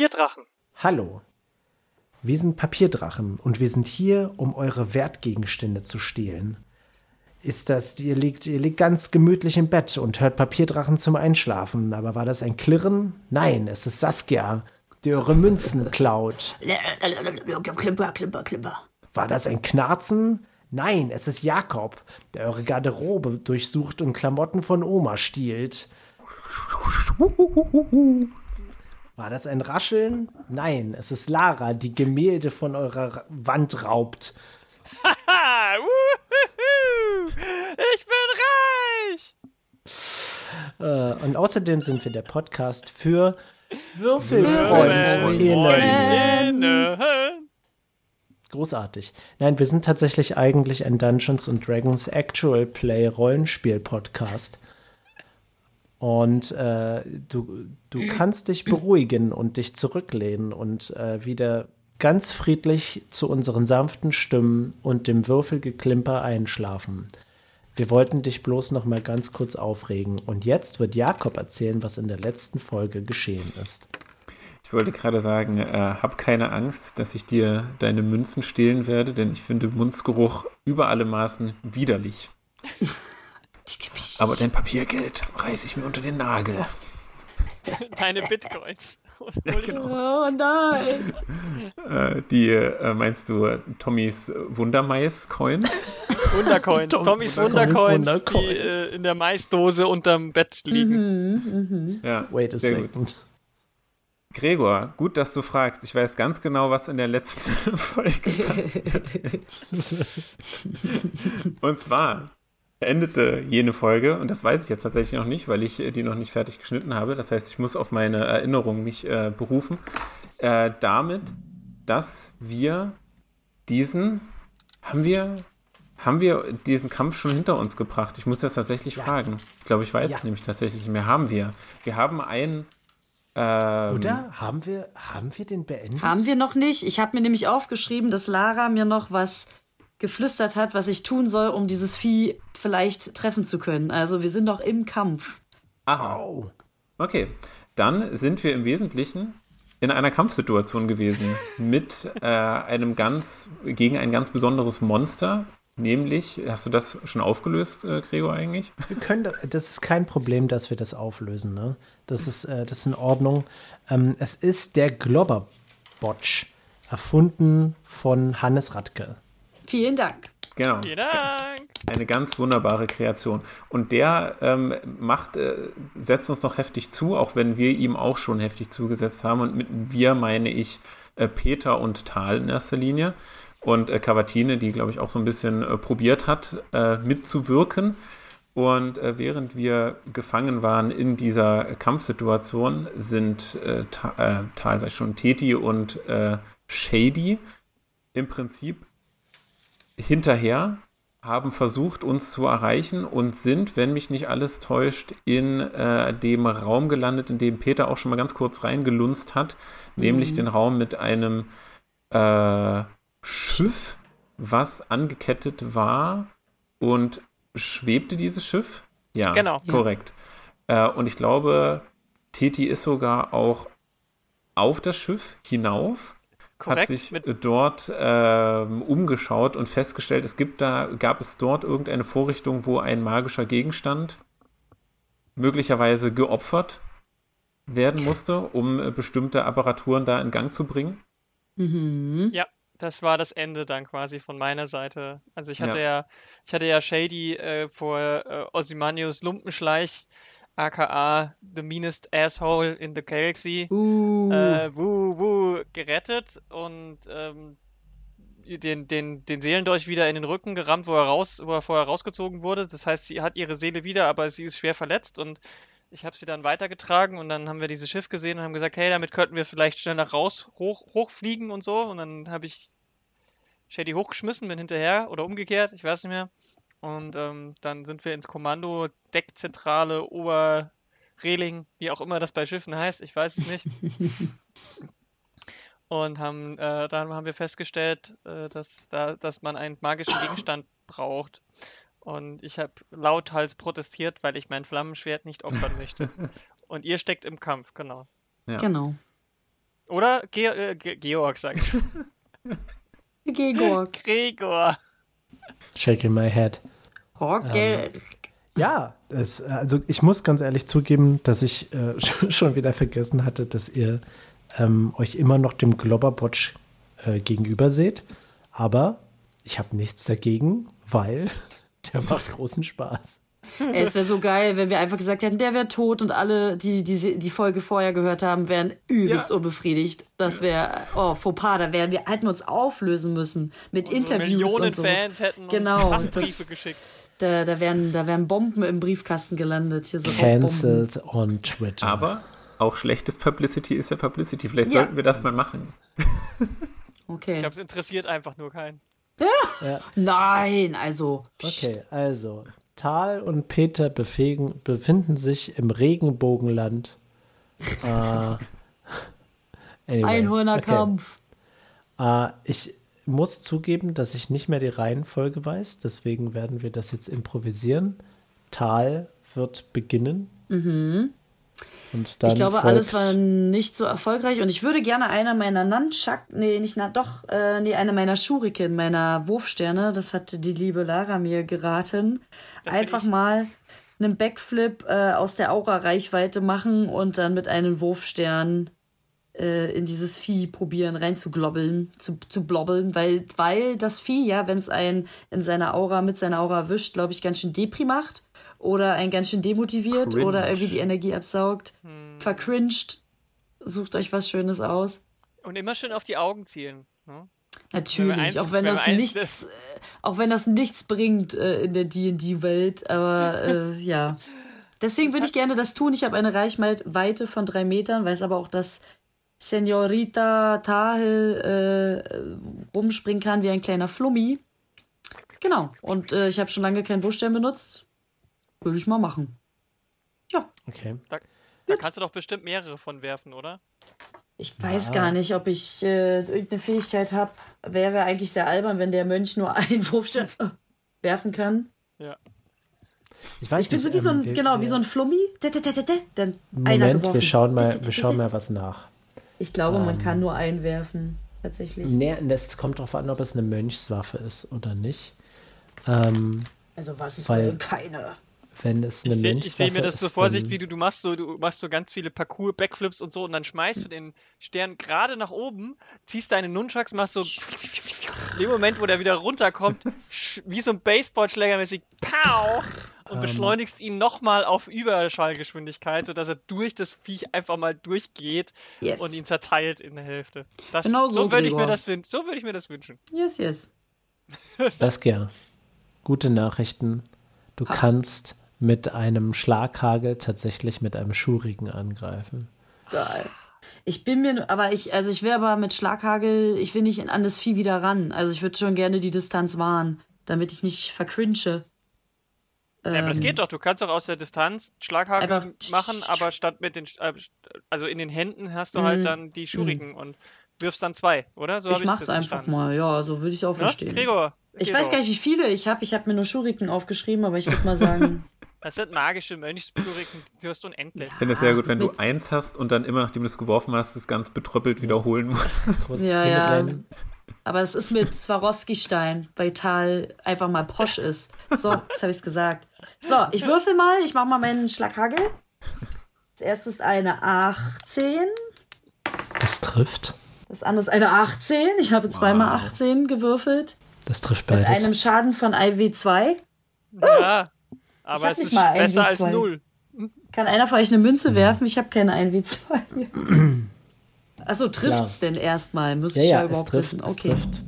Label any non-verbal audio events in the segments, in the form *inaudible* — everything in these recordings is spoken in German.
Papierdrachen. Hallo. Wir sind Papierdrachen und wir sind hier, um eure Wertgegenstände zu stehlen. Ist das, ihr liegt, ihr liegt ganz gemütlich im Bett und hört Papierdrachen zum Einschlafen, aber war das ein Klirren? Nein, es ist Saskia, die eure Münzen klaut. Klimper, klimper, klimper. War das ein Knarzen? Nein, es ist Jakob, der eure Garderobe durchsucht und Klamotten von Oma stiehlt. War das ein Rascheln? Nein, es ist Lara, die Gemälde von eurer Wand raubt. *laughs* Haha! Ich bin reich! Äh, und außerdem sind wir der Podcast für Würfelfreundinnen. Freundinnen. Großartig. Nein, wir sind tatsächlich eigentlich ein Dungeons and Dragons Actual Play Rollenspiel Podcast. Und äh, du, du kannst dich beruhigen und dich zurücklehnen und äh, wieder ganz friedlich zu unseren sanften Stimmen und dem Würfelgeklimper einschlafen. Wir wollten dich bloß noch mal ganz kurz aufregen. Und jetzt wird Jakob erzählen, was in der letzten Folge geschehen ist. Ich wollte gerade sagen, äh, hab keine Angst, dass ich dir deine Münzen stehlen werde, denn ich finde Munzgeruch über alle Maßen widerlich. *laughs* Aber dein Papiergeld reiße ich mir unter den Nagel. *laughs* Deine Bitcoins. genau. Oh nein. *laughs* Äh, die, äh, meinst du äh, Tommys Wundermais-Coins? *laughs* Wundercoins. Tom- Tommys Wundercoins, Wundercoins. die äh, in der Maisdose unterm Bett liegen. Ja, Wait a sehr gut. second. Gregor, gut, dass du fragst. Ich weiß ganz genau, was in der letzten Folge passiert ist. Und zwar endete jene Folge, und das weiß ich jetzt tatsächlich noch nicht, weil ich äh, die noch nicht fertig geschnitten habe. Das heißt, ich muss auf meine Erinnerung mich äh, berufen. Äh, damit, dass wir diesen, haben wir, haben wir diesen Kampf schon hinter uns gebracht? Ich muss das tatsächlich Ja. fragen. Ich glaube, ich weiß Ja. es nämlich tatsächlich nicht mehr. Haben wir. Wir haben einen ähm, Oder haben wir, haben wir den beendet? Haben wir noch nicht. Ich habe mir nämlich aufgeschrieben, dass Lara mir noch was geflüstert hat, was ich tun soll, um dieses Vieh vielleicht treffen zu können. Also wir sind noch im Kampf. Aha. Oh. Okay, dann sind wir im Wesentlichen in einer Kampfsituation gewesen *laughs* mit äh, einem ganz gegen ein ganz besonderes Monster, nämlich hast du das schon aufgelöst, äh, Gregor eigentlich? Wir können, da- das ist kein Problem, dass wir das auflösen. Ne? Das, ist, äh, das ist in Ordnung. Ähm, es ist der Globberbotsch, erfunden von Hannes Radke. Vielen Dank. Genau, Vielen Dank. eine ganz wunderbare Kreation. Und der ähm, macht, äh, setzt uns noch heftig zu, auch wenn wir ihm auch schon heftig zugesetzt haben. Und mit wir meine ich äh, Peter und Tal in erster Linie. Und äh, Cavatine, die, glaube ich, auch so ein bisschen äh, probiert hat, äh, mitzuwirken. Und äh, während wir gefangen waren in dieser Kampfsituation, sind äh, Ta äh, Tal, sag ich schon, Teti und äh, Shady im Prinzip hinterher, haben versucht, uns zu erreichen und sind, wenn mich nicht alles täuscht, in äh, dem Raum gelandet, in dem Peter auch schon mal ganz kurz reingelunzt hat, nämlich den Raum mit einem äh, Schiff, was angekettet war und schwebte dieses Schiff? Ja, Genau. Ja. korrekt. Äh, und ich glaube, Teti ist sogar auch auf das Schiff hinauf hat Korrekt. sich mit, äh, dort ähm, umgeschaut und festgestellt, es gibt da, gab es dort irgendeine Vorrichtung, wo ein magischer Gegenstand möglicherweise geopfert werden musste, um äh, bestimmte Apparaturen da in Gang zu bringen. Mhm. ja, das war das Ende dann quasi von meiner Seite. Also ich hatte Ja. ja, ich hatte ja Shady äh, vor äh, Ozymandias Lumpenschleich, aka The Meanest Asshole in the Galaxy, Uh. äh, wuh, wuh, gerettet und ähm, den, den, den Seelendolch wieder in den Rücken gerammt, wo er raus, wo er vorher rausgezogen wurde. Das heißt, sie hat ihre Seele wieder, aber sie ist schwer verletzt und ich habe sie dann weitergetragen und dann haben wir dieses Schiff gesehen und haben gesagt, hey, damit könnten wir vielleicht schneller raus, hoch, hochfliegen und so. Und dann habe ich Shady hochgeschmissen, bin hinterher oder umgekehrt, ich weiß nicht mehr. Und ähm, dann sind wir ins Kommando, Deckzentrale, Oberreling, wie auch immer das bei Schiffen heißt, ich weiß es nicht. *laughs* Und haben, äh, dann haben wir festgestellt, äh, dass, da, dass man einen magischen Gegenstand braucht. Und ich habe lauthals protestiert, weil ich mein Flammenschwert nicht opfern möchte. *laughs* Und ihr steckt im Kampf, genau. Ja. Genau. Oder Ge äh, Ge Georg, sag ich. Georg. Gregor. *laughs* Shaking my head. Rocket. Ja, es, also ich muss ganz ehrlich zugeben, dass ich äh, *laughs* schon wieder vergessen hatte, dass ihr ähm, euch immer noch dem Globberbotch äh, gegenüber seht. Aber ich habe nichts dagegen, weil *laughs* der macht großen Spaß. Ey, es wäre so geil, wenn wir einfach gesagt hätten, der wäre tot und alle, die, die die Folge vorher gehört haben, wären übelst Ja. unbefriedigt. Das wäre, oh, Fauxpas, da wären wir, hätten wir uns auflösen müssen mit So Interviews Millionen und so. Fans hätten uns Genau, das- geschickt. Da, da, wären, da wären Bomben im Briefkasten gelandet. Hier so. Cancelled on Twitter. Aber auch schlechtes Publicity ist ja Publicity. Vielleicht Ja. sollten wir das mal machen. Okay. Ich glaube, es interessiert einfach nur keinen. Ja, Nein, also. pst. okay, also Tal und Peter befähigen, befinden sich im Regenbogenland. *laughs* äh, anyway, Einhörnerkampf. Okay. Äh, ich muss zugeben, dass ich nicht mehr die Reihenfolge weiß, deswegen werden wir das jetzt improvisieren. Tal wird beginnen. Dann Ich glaube, folgt, alles war nicht so erfolgreich. Und ich würde gerne einer meiner Nunchuck, nee, nicht, na, doch, äh, nee, eine meiner Schuriken, meiner Wurfsterne, das hatte die liebe Lara mir geraten, Das einfach mal einen Backflip äh, aus der Aura-Reichweite machen und dann mit einem Wurfstern äh, in dieses Vieh probieren, reinzuglobbeln, zu, zu blobbeln, weil, weil das Vieh, ja, wenn es einen in seiner Aura, mit seiner Aura erwischt, glaube ich, ganz schön Depri macht oder einen ganz schön demotiviert Cringe. oder irgendwie die Energie absaugt, Hm. vercringed. Sucht euch was Schönes aus. Und immer schön auf die Augen zielen. Ne? Natürlich, eins- auch wenn wenn das nichts, äh, auch wenn das nichts bringt äh, in der D&D-Welt, aber äh, *laughs* ja. Deswegen würde ich gerne das tun. Ich habe eine Reichweite von drei Metern, weiß aber auch, dass Senorita Tahel äh, rumspringen kann wie ein kleiner Flummi. Genau. Und äh, ich habe schon lange keinen Wurfstern benutzt. Würde ich mal machen. Okay. Da kannst du doch bestimmt mehrere von werfen, oder? Ich weiß Ja. gar nicht, ob ich äh, irgendeine Fähigkeit habe. Wäre eigentlich sehr albern, wenn der Mönch nur *laughs* einen Wurfstern äh, werfen kann. Ich, weiß Ich bin nicht, so wie so ähm, ein, wir- genau, wie so ein Flummi. Dann einer Moment, geworfen. wir schauen mal, wir schauen mal was nach. Ich glaube, man Ähm. kann nur einen werfen. Tatsächlich. Nee, es kommt darauf an, ob es eine Mönchswaffe ist oder nicht. Ähm, Also was ist Weil- wohl keine? Wenn es eine Ich sehe seh mir das so ist, vor sich, dann- wie du, du machst so, du machst so ganz viele Parcours, Backflips und so und dann schmeißt du den Stern gerade nach oben, ziehst deine Nunchucks, machst so *laughs* in dem Moment, wo der wieder runterkommt, wie so ein Baseballschläger mäßig, pow, und Ähm. beschleunigst ihn nochmal auf Überschallgeschwindigkeit, sodass er durch das Viech einfach mal durchgeht Yes. und ihn zerteilt in der Hälfte. Das, Genau so, so würde ich mir das so würde ich mir das wünschen. Yes, yes. Saskia, gute Nachrichten. Du kannst mit einem Schlaghagel tatsächlich mit einem Schurigen angreifen. Geil. Ich bin mir, nur- aber ich, also ich wäre aber mit Schlaghagel, ich will nicht an das Vieh wieder ran. Also ich würde schon gerne die Distanz wahren, damit ich nicht vercrinche. Ja, aber das Ähm, geht doch. Du kannst doch aus der Distanz Schlaghagel machen, aber statt mit den, äh, also in den Händen hast du halt Mhm. dann die Schuriken und wirfst dann zwei, oder? So hab ich mach's das einfach verstanden. mal, ja, so würde ich auch Ne? verstehen. Gregor. Ich Gregor. weiß gar nicht, wie viele ich habe. Ich habe mir nur Schuriken aufgeschrieben, aber ich würde mal sagen, *laughs* Das sind magische Mönchsschuriken, die hast du unendlich. Ich finde es sehr gut, wenn du mit- eins hast und dann immer, nachdem du es geworfen hast, das ganz betröppelt wiederholen musst. Ja, ja. aber es ist mit Swarovski-Stein, weil Tal einfach mal posch ist. So, jetzt habe ich's gesagt. So, ich würfel mal, ich mache mal meinen Schlaghagel. Das erste ist eine 18, Das trifft. das andere ist eine 18. Ich habe zweimal 18 gewürfelt. Das trifft Mit beides. einem Schaden von IW2. Ja, aber es nicht ist mal ein besser als W2. null. Kann einer von euch eine Münze werfen? Ich habe keine 1W2. *clears throat* Achso, trifft's denn erstmal? Muss ja, ich ja, ja, es überhaupt trifft. wissen. Es Okay. trifft.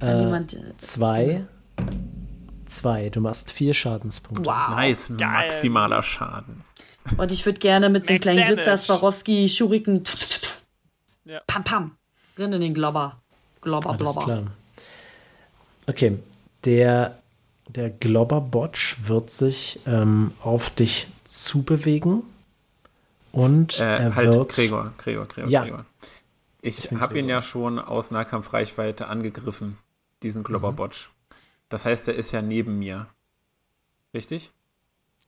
Kann Äh, niemand. äh, Zwei. Zwei. Du machst vier Schadenspunkte. Wow. Nice, Geil. maximaler Schaden. Und ich würde gerne mit so einem kleinen. Glitzer Swarovski Schuriken. Ja. Pam, pam. Drin in den Globber. Globber, Alles Blobber. klar. Okay, der, der Globber-Botch wird sich ähm, auf dich zubewegen und Äh, er halt, wird. Gregor, Gregor, Gregor, Ja. Gregor. Ich bin habe ihn ja schon aus Nahkampfreichweite angegriffen, diesen Globberbotch. Das heißt, er ist ja neben mir. Richtig?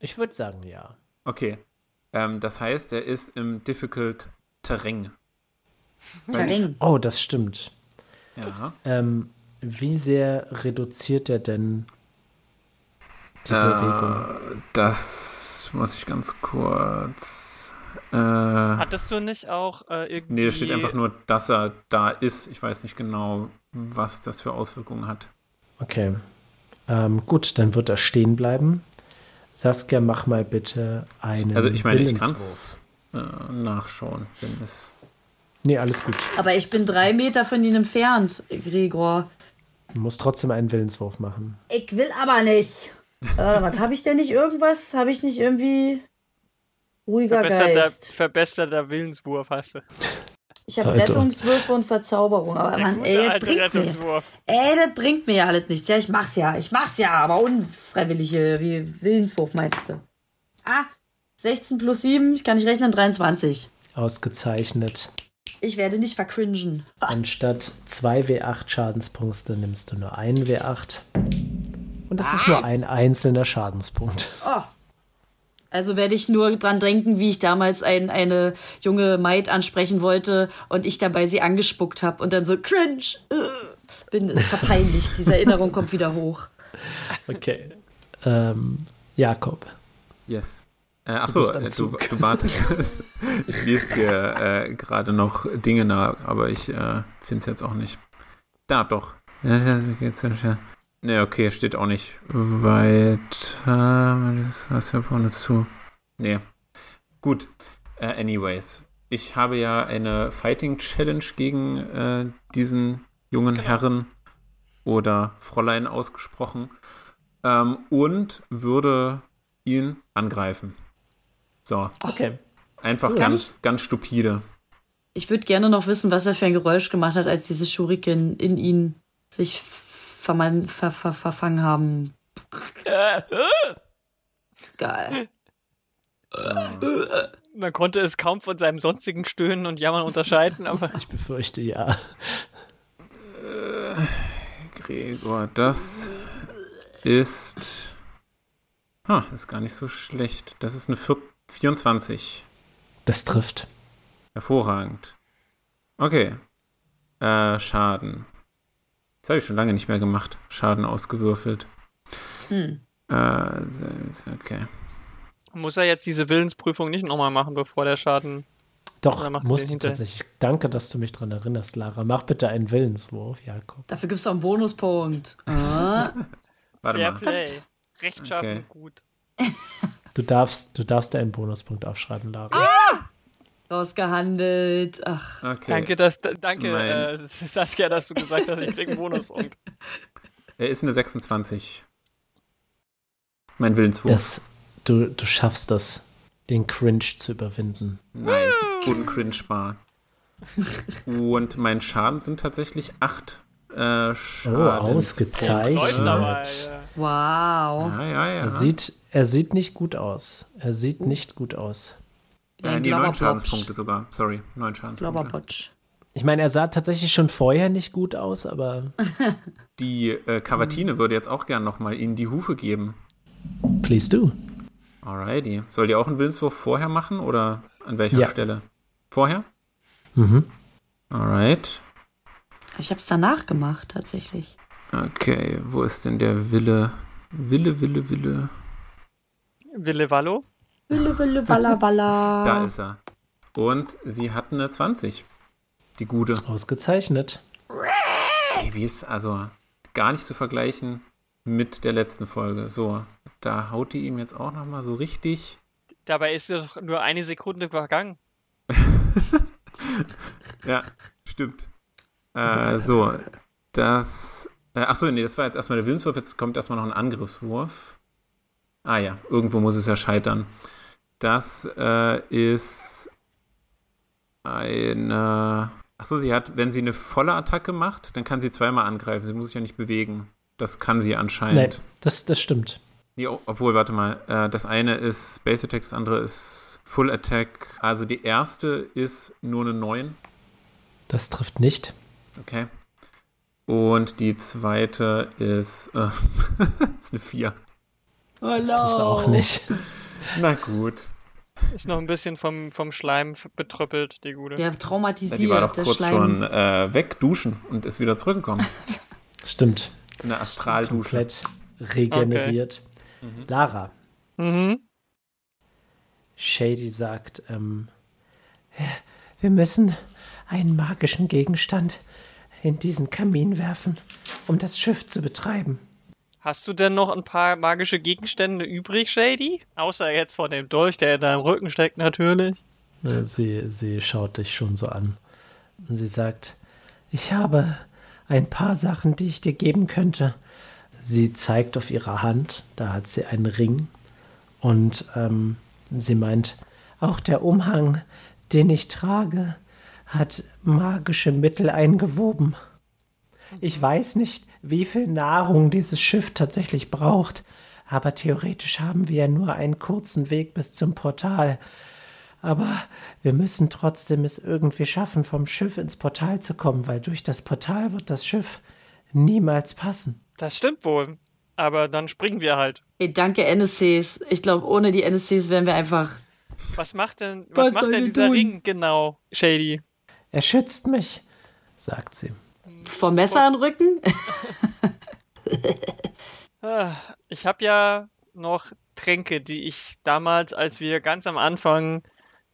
Ich würde sagen, ja. Okay. Ähm, das heißt, er ist im Difficult Terrain. Taring. Oh, das stimmt. Ja. Ähm, wie sehr reduziert er denn die Bewegung? Äh, das muss ich ganz kurz. Äh, Hattest du nicht auch äh, irgendwie. nee, da steht einfach nur, dass er da ist. Ich weiß nicht genau, was das für Auswirkungen hat. Okay. Ähm, gut, dann wird er stehen bleiben. Saskia, mach mal bitte einen Also ich meine, ich Willenswurf. kann es äh, nachschauen, wenn es. Nee, alles gut. Aber ich bin drei Meter von ihnen entfernt, Gregor. Du musst trotzdem einen Willenswurf machen. Ich will aber nicht. Warte, was habe ich denn nicht irgendwas? Habe ich nicht irgendwie ruhiger verbesserter, Geist? verbesserter Willenswurf hast du. Ich habe. Rettungswürfe und Verzauberung. Aber Der Mann, gute ey, das bringt mir. Rettungswurf. Ey, das bringt mir ja alles nichts. Ja, ich mach's ja. Ich mach's ja, aber unfreiwillig. äh, Wie Willenswurf meinst du? Ah, 16 plus 7, ich kann nicht rechnen, 23. Ausgezeichnet. Ich werde nicht vercringen. *laughs* Anstatt 2 W8 Schadenspunkte nimmst du nur einen W8. Und das ist nur ein einzelner Schadenspunkt. Oh. Also werde ich nur dran denken, wie ich damals ein, eine junge Maid ansprechen wollte und ich dabei sie angespuckt habe und dann so cringe. äh, Bin verpeinlicht. Diese Erinnerung kommt wieder hoch. Okay. Ähm, Jakob. Yes. Äh, achso, bist am äh, du, du wartest. *laughs* ich lese dir äh, gerade noch Dinge nach, aber ich äh, finde es jetzt auch nicht. Da doch. Ne, okay, steht auch nicht weiter. Das hast ja vorne zu. Nee. Gut. Äh, anyways. Ich habe ja eine Fighting Challenge gegen äh, diesen jungen Herren oder Fräulein ausgesprochen ähm, und würde ihn angreifen. So, Okay. einfach Du, ganz, ganz stupide. Ich würde gerne noch wissen, was er für ein Geräusch gemacht hat, als diese Schuriken in ihn sich verman ver ver verfangen haben. Geil. Man konnte es kaum von seinem sonstigen Stöhnen und Jammern unterscheiden, aber Ich befürchte ja. Gregor, das ist. Ha, ist gar nicht so schlecht. Das ist eine vier- 24. Das trifft. Hervorragend. Okay. Äh, Schaden. Das habe ich schon lange nicht mehr gemacht. Schaden ausgewürfelt. Hm. Äh, okay. muss er jetzt diese Willensprüfung nicht nochmal machen, bevor der Schaden. Doch, du hinterher? tatsächlich. Danke, dass du mich dran erinnerst, Lara. Mach bitte einen Willenswurf, Jakob. Dafür gibt es auch einen Bonuspunkt. *laughs* Ah. Warte Fair mal. Play. Rechtschaffen Okay. gut. Du darfst, du darfst einen Bonuspunkt aufschreiben, Lara. Ah! Ausgehandelt. Ach, Okay. Danke, dass, danke äh, Saskia, dass du gesagt hast, ich krieg einen Bonuspunkt. Er ist eine 26. Mein Willenswurf. Das, du, du schaffst das, den Cringe zu überwinden. Nice. Uncringebar. Und mein Schaden sind tatsächlich 8 äh, Oh, Schaden. ausgezeichnet. Aber. Ja. wow. Ja, ja, ja. Er sieht, er sieht nicht gut aus. Er sieht nicht gut aus. Äh, nee, 9 Blauberbotsch. Schadenspunkte sogar. Sorry, 9 Schadenspunkte. Ich meine, er sah tatsächlich schon vorher nicht gut aus, aber *laughs* Die äh, Cavatine würde jetzt auch gern nochmal Ihnen die Hufe geben. please do. Alrighty. Soll die auch einen Willenswurf vorher machen oder an welcher Ja. Stelle? Vorher? Mhm. Alright. Ich habe es danach gemacht, tatsächlich. Okay, wo ist denn der Wille? Wille, Wille, Wille. Wille Wallo? Wille, wille, walla, *laughs* walla. Da ist er. Und sie hat eine 20. Die gute. Ausgezeichnet. Ey, wie ist also gar nicht zu vergleichen mit der letzten Folge. So, da haut die ihm jetzt auch nochmal so richtig. Dabei ist doch nur eine Sekunde vergangen. *laughs* Ja, stimmt. Äh, so, das. Äh, achso, nee, das war jetzt erstmal der Willenswurf. Jetzt kommt erstmal noch ein Angriffswurf. Ah ja, irgendwo muss es ja scheitern. Das äh, ist eine. Achso, sie hat, wenn sie eine volle Attacke macht, dann kann sie zweimal angreifen. Sie muss sich ja nicht bewegen. Das kann sie anscheinend. Nein, das, das stimmt. Nee, obwohl, warte mal. Äh, das eine ist Base Attack, das andere ist Full Attack. Also die erste ist nur eine 9. Das trifft nicht. Okay. Und die zweite ist, äh, *laughs* ist eine 4. Das trifft auch nicht. Na gut. Ist noch ein bisschen vom, vom Schleim betröppelt, die Gute. Der Ja, traumatisiert, die war doch der kurz Schleim. schon äh, wegduschen und ist wieder zurückgekommen. *laughs* Stimmt. Eine Astraldusche. Komplett regeneriert. Lara, Mhm. Shady sagt, ähm, wir müssen einen magischen Gegenstand in diesen Kamin werfen, um das Schiff zu betreiben. Hast du denn noch ein paar magische Gegenstände übrig, Shady? Außer jetzt von dem Dolch, der in deinem Rücken steckt, natürlich. Äh, Sie, sie schaut dich schon so an. Und sie sagt, ich habe ein paar Sachen, die ich dir geben könnte. Sie zeigt auf ihre Hand, da hat sie einen Ring. Und ähm, sie meint, auch der Umhang, den ich trage, hat magische Mittel eingewoben. Ich weiß nicht, wie viel Nahrung dieses Schiff tatsächlich braucht, aber theoretisch haben wir ja nur einen kurzen Weg bis zum Portal. Aber wir müssen trotzdem es irgendwie schaffen, vom Schiff ins Portal zu kommen, weil durch das Portal wird das Schiff niemals passen. Das stimmt wohl. Aber dann springen wir halt. Ey, danke NSCs. Ich glaube, ohne die NSCs wären wir einfach. Was macht denn, was Was macht denn dieser tun? Ring genau, Shady? Er schützt mich, sagt sie. Vom Messer an den Rücken? *laughs* Ah, Ich habe ja noch Tränke, die ich damals, als wir ganz am Anfang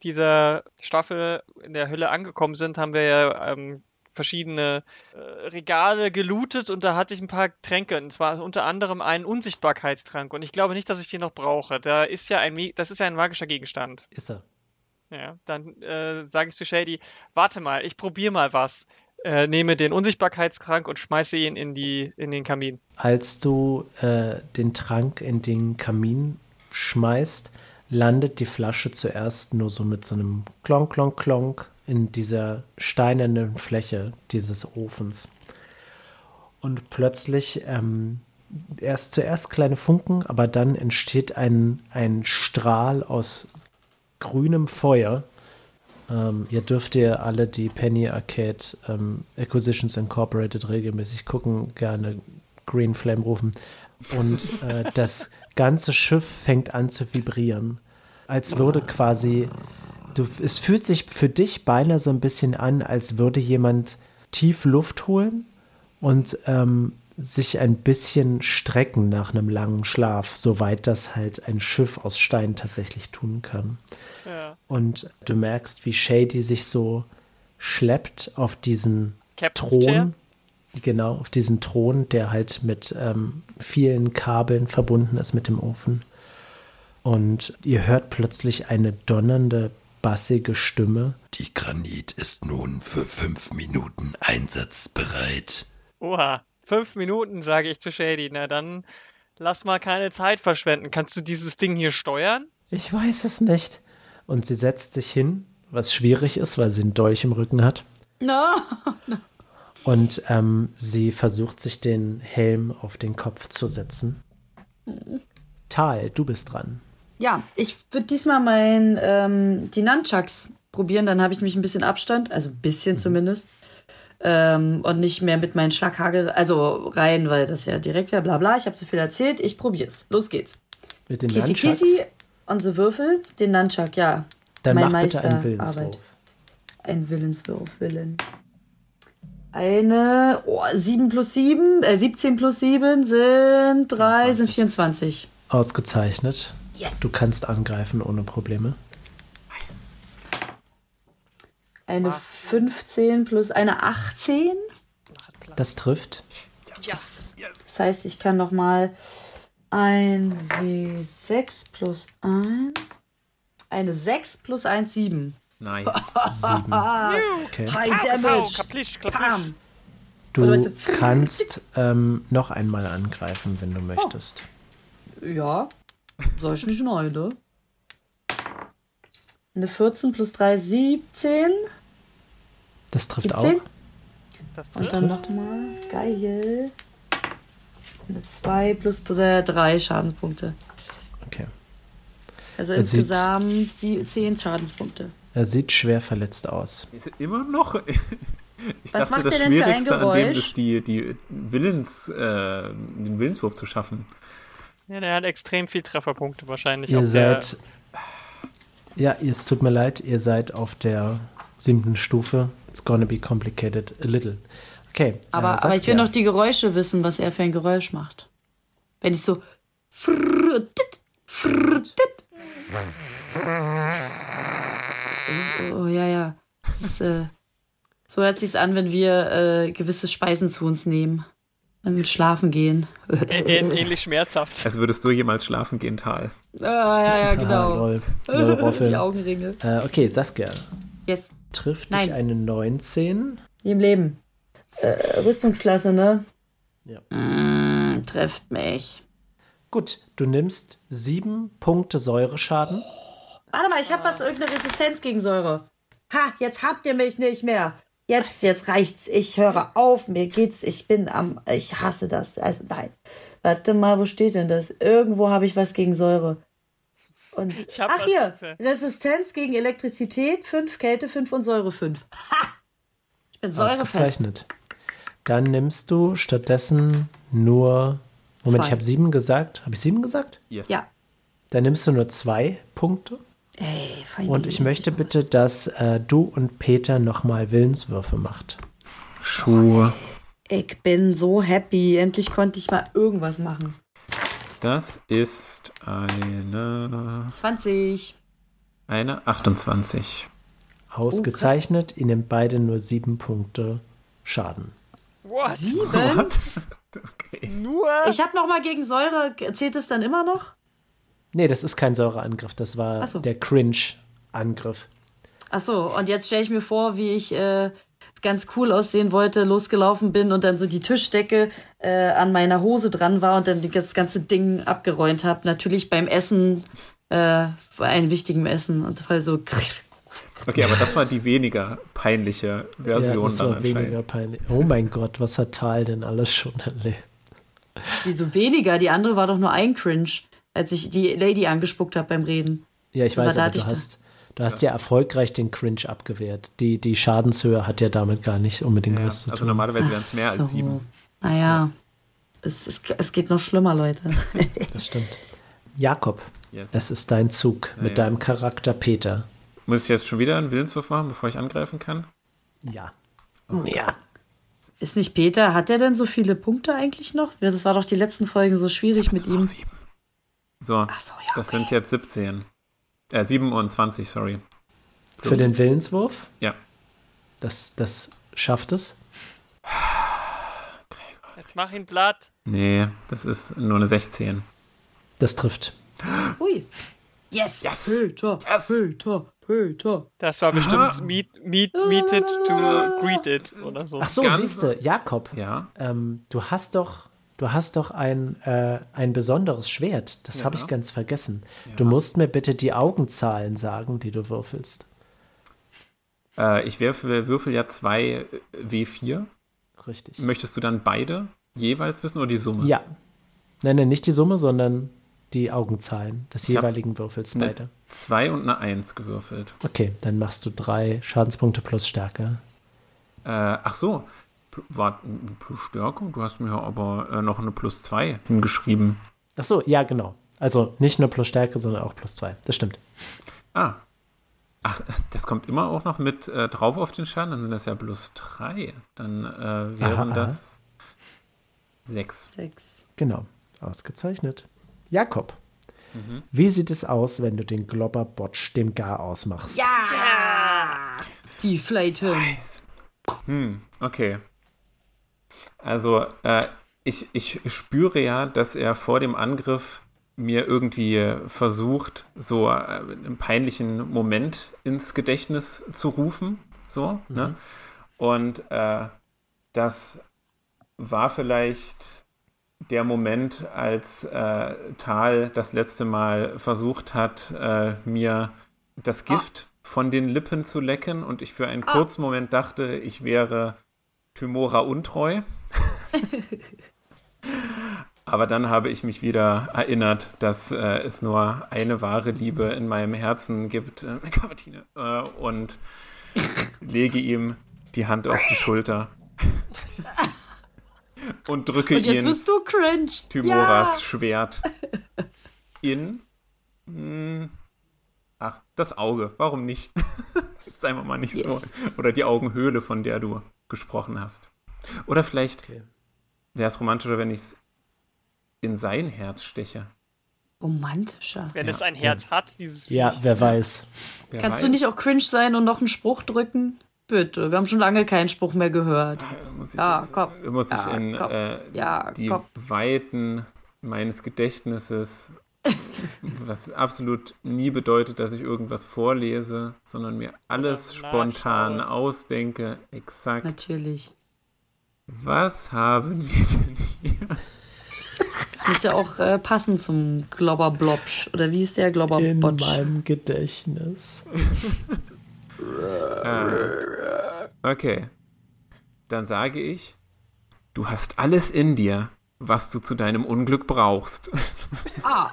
dieser Staffel in der Hölle angekommen sind, haben wir ja ähm, verschiedene äh, Regale gelootet und da hatte ich ein paar Tränke und zwar unter anderem einen Unsichtbarkeitstrank und ich glaube nicht, dass ich den noch brauche. Da ist ja ein, das ist ja ein magischer Gegenstand. Ist er. Ja, dann äh, sage ich zu Shady, warte mal, ich probiere mal was. Äh, nehme den Unsichtbarkeitstrank und schmeiße ihn in die, in den Kamin. Als du äh, den Trank in den Kamin schmeißt, landet die Flasche zuerst nur so mit so einem Klonk, Klonk, Klonk in dieser steinernen Fläche dieses Ofens. Und plötzlich ähm, erst zuerst kleine Funken, aber dann entsteht ein, ein Strahl aus grünem Feuer. Ähm, ihr dürft ihr alle die Penny Arcade ähm, Acquisitions Incorporated regelmäßig gucken, gerne Green Flame rufen. Und äh, *laughs* das ganze Schiff fängt an zu vibrieren. Als würde quasi, du, es fühlt sich für dich beinahe so ein bisschen an, als würde jemand tief Luft holen und ähm, sich ein bisschen strecken nach einem langen Schlaf, soweit das halt ein Schiff aus Stein tatsächlich tun kann. Ja. Und du merkst, wie Shady sich so schleppt auf diesen Captain's Chair? Thron. Genau, auf diesen Thron, der halt mit ähm, vielen Kabeln verbunden ist mit dem Ofen. Und ihr hört plötzlich eine donnernde, bassige Stimme. Die Granit ist nun für fünf Minuten einsatzbereit. Oha, fünf Minuten, sage ich zu Shady. Na dann lass mal keine Zeit verschwenden. Kannst du dieses Ding hier steuern? Ich weiß es nicht. Und sie setzt sich hin, was schwierig ist, weil sie einen Dolch im Rücken hat. No. Und ähm, sie versucht sich den Helm auf den Kopf zu setzen. Tal, du bist dran. Ja, ich würde diesmal mein, ähm, die Nunchucks probieren, dann habe ich nämlich ein bisschen Abstand, also ein bisschen zumindest. Ähm, und nicht mehr mit meinen Schlaghagel, also rein, weil das ja direkt wäre, bla bla. Ich habe zu viel erzählt, ich probier's. Los geht's. Mit den Kissy Nunchucks. Kissy, unsere Würfel, den Nunchuck, ja. Dann mein mach bitte einen Meister Willenswurf. Arbeit. Ein Willenswurf, Willen. Eine, oh, 7 plus 7, äh, 17 plus 7 sind 3, sind 24. Ausgezeichnet. Yes. Du kannst angreifen ohne Probleme. Eine 15 plus eine 18. Das trifft. Das heißt, ich kann noch mal ein W6 plus 1. Eine 6 plus 1, 7. Nice. Sieben. Okay. High Damage. kaplisch, kaplisch. Pam. Du du- kannst ähm, noch einmal angreifen, wenn du möchtest. Ja. Soll ich nicht neu, ne? Eine 14 plus 3, 17. Das trifft 17? auch. Das Und trifft. dann nochmal. Geil. Eine 2 plus 3 Schadenspunkte. Okay. Also Er insgesamt sie- 10 Schadenspunkte. Er sieht schwer verletzt aus. Ist immer noch. *laughs* Ich Was dachte, macht das der denn für ein Schwierigste an dem Geräusch? ist, die, die Willens, äh, den Willenswurf zu schaffen. Ja, der hat extrem viel Trefferpunkte wahrscheinlich. Ihr auf der- seid Ja, es tut mir leid, ihr seid auf der siebten Stufe. It's gonna be complicated a little. Okay. Aber, äh, aber ich will noch die Geräusche wissen, was er für ein Geräusch macht. Wenn ich so. Oh, oh ja, ja. Ist, äh, so hört sich's an, wenn wir äh, gewisse Speisen zu uns nehmen. Und schlafen gehen. Ähnlich schmerzhaft. Als würdest du jemals schlafen gehen, Tal. Ah, ja, ja, Ah, genau. lol. Lol, Roffel. die Augenringe. äh, okay, Saskia. Yes. Trifft Nein. dich eine 19? Wie im Leben. Äh, Rüstungsklasse, ne? Ja. Mm, trifft mich. Gut, du nimmst sieben Punkte Säureschaden. Warte mal, ich habe was, irgendeine Resistenz gegen Säure. Ha, jetzt habt ihr mich nicht mehr. Jetzt, jetzt reicht's. Ich höre auf. Mir geht's. Ich bin am. Ich hasse das. Also nein. Warte mal, wo steht denn das? Irgendwo habe ich was gegen Säure. Und ach hier, gegen- Resistenz gegen Elektrizität 5, Kälte 5 und Säure 5. Ha! Ich bin säurefest. Dann nimmst du stattdessen nur. Moment, Zwei. ich habe sieben gesagt. Habe ich sieben gesagt? Yes. Ja. Dann nimmst du nur zwei Punkte. Ey, fein. Und ich möchte bitte, dass äh, du und Peter nochmal Willenswürfe macht. Schuhe. Ich bin so happy. Endlich konnte ich mal irgendwas machen. Das ist eine, 20. eine 28. Ausgezeichnet. Ihr nehmt beide nur sieben Punkte Schaden. What? Sieben? What? *laughs* Okay. Nur? Ich habe noch mal gegen Säure. Zählt es dann immer noch? Nee, das ist kein Säureangriff. Das war so. der Cringe-Angriff. Ach so, und jetzt stelle ich mir vor, wie ich äh, ganz cool aussehen wollte, losgelaufen bin und dann so die Tischdecke äh, an meiner Hose dran war und dann das ganze Ding abgeräumt habe. Natürlich beim Essen, äh, bei einem wichtigen Essen und voll so. Okay, aber das war die weniger peinliche Ja, Version das dann war weniger peinlich. Oh mein Gott, was hat Tal denn alles schon erlebt? Wieso weniger? Die andere war doch nur ein Cringe, als ich die Lady angespuckt habe beim Reden. Ja, ich Aber weiß, da aber hatte du hast, du hast ja erfolgreich den Cringe abgewehrt. Die, die Schadenshöhe hat ja damit gar nicht unbedingt Ja, was zu also tun. normalerweise wären es mehr Ach als so. sieben. Naja, es, es, es geht noch schlimmer, Leute. *laughs* Das stimmt. Jakob, Yes. es ist dein Zug mit ja. deinem Charakter Peter. Muss ich jetzt schon wieder einen Willenswurf machen, bevor ich angreifen kann? Ja. Ja. Ist nicht Peter, hat der denn so viele Punkte eigentlich noch? Das war doch die letzten Folgen so schwierig mit ihm. sieben. So, so, ja. das okay. sind jetzt 17. Äh, 27, sorry. Für den Willenswurf, Ja. das, das schafft es. Jetzt mach ihn platt. Nee, das ist nur eine 16. Das trifft. Ui. Yes. Yes. Peter. Yes. Peter. Peter. Das war bestimmt meet, meet, meet it to greet it oder so. Ach so, siehst du, Jakob, Ja. ähm, du hast doch, du hast doch ein, äh, ein besonderes Schwert. Das habe Ja. ich ganz vergessen. Du musst mir bitte die Augenzahlen sagen, die du würfelst. Äh, ich würfel, würfel ja zwei äh, W4. Richtig. Möchtest du dann beide jeweils wissen oder die Summe? Ja. Nein, nein, nicht die Summe, sondern die Augenzahlen des Ich jeweiligen Würfels beide. Zwei und eine Eins gewürfelt. Okay, dann machst du drei Schadenspunkte plus Stärke. Äh, ach so. War ein plus Stärke? Du hast mir aber äh, noch eine plus zwei hingeschrieben. Ach so, ja, genau. Also nicht nur plus Stärke, sondern auch plus zwei. Das stimmt. Ah. Ach, das kommt immer auch noch mit äh, drauf auf den Schaden, dann sind das ja plus drei. Dann äh, wären Aha, aha. das sechs. Sechs. Genau. Ausgezeichnet. Jakob, Mhm. wie sieht es aus, wenn du den Globber-Botsch dem Gar ausmachst? Ja. Die Fleiten. Hm, okay. Also, äh, ich, ich spüre ja, dass er vor dem Angriff mir irgendwie versucht, so äh, einen peinlichen Moment ins Gedächtnis zu rufen. So, ne? Und äh, das war vielleicht der Moment, als äh, Tal das letzte Mal versucht hat, äh, mir das Gift von den Lippen zu lecken und ich für einen kurzen Moment dachte, ich wäre Tymora untreu. Aber dann habe ich mich wieder erinnert, dass äh, es nur eine wahre Liebe in meinem Herzen gibt, äh, *laughs* Cavatine, äh, und lege ihm die Hand auf die Schulter *laughs* und drücke Und jetzt ihn bist du cringe. Tymoras Schwert in. Mh, ach, das Auge, warum nicht? *laughs* Sei mal nicht so. Yes. Oder die Augenhöhle, von der du gesprochen hast. Oder vielleicht Okay. wäre es romantischer, wenn ich es in sein Herz steche. Romantischer. Wenn Ja. es ein Herz hat, dieses Ja, Viech. wer weiß. Wer Kannst weiß. du nicht auch cringe sein und noch einen Spruch drücken? Bitte, wir haben schon lange keinen Spruch mehr gehört. Muss ich, Ja, jetzt, komm. muss ich Ja, in komm. äh, Ja, die komm. Weiten meines Gedächtnisses, was absolut nie bedeutet, dass ich irgendwas vorlese, sondern mir alles spontan ausdenke. Exakt. Natürlich. Was haben wir denn hier? Das muss ja auch äh, passen zum Globberblobsch. Oder wie ist der In Globberbotsch? meinem Gedächtnis. Ah. Okay. Dann sage ich, du hast alles in dir, was du zu deinem Unglück brauchst. Ah.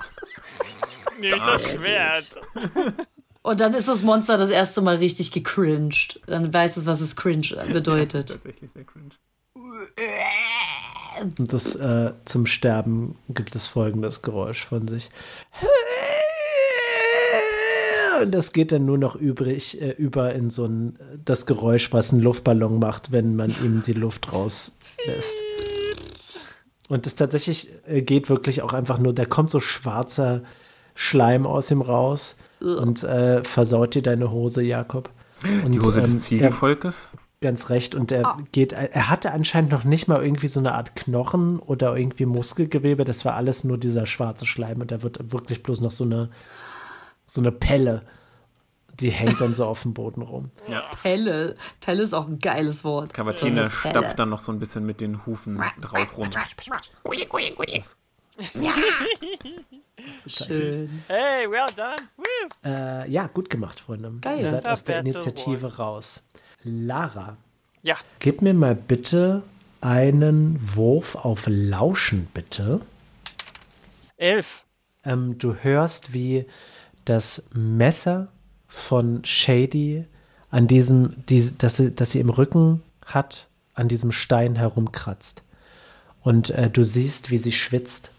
*laughs* Nämlich das Schwert. *laughs* Und dann ist das Monster das erste Mal richtig gecringed. Dann weiß es, was es cringe bedeutet. *laughs* Tatsächlich sehr cringe. Und das äh, zum Sterben gibt es folgendes Geräusch von sich. Und das geht dann nur noch übrig, äh, über in so ein, das Geräusch, was ein Luftballon macht, wenn man ihm die Luft rauslässt. Und das tatsächlich äh, geht wirklich auch einfach nur, da kommt so schwarzer Schleim aus ihm raus und äh, versaut dir deine Hose, Jakob. Und, Die Hose ähm, des er- Ziegenvolkes? Ganz recht. Und er geht, er hatte anscheinend noch nicht mal irgendwie so eine Art Knochen oder irgendwie Muskelgewebe. Das war alles nur dieser schwarze Schleim und da wird wirklich bloß noch so eine, so eine Pelle. Die hängt dann so auf dem Boden rum. *laughs* Ja. Pelle. Pelle ist auch ein geiles Wort. Cavatine Pelle. stapft dann noch so ein bisschen mit den Hufen drauf rum. Schön. Hey, well done. Äh, ja, gut gemacht, Freunde. Geil. Ihr seid aus der Initiative raus. Lara, Ja, gib mir mal bitte einen Wurf auf Lauschen, bitte. elf. Ähm, du hörst, wie das Messer von Shady an diesem, die, das, sie, das sie im Rücken hat, an diesem Stein herumkratzt. Und äh, du siehst, wie sie schwitzt.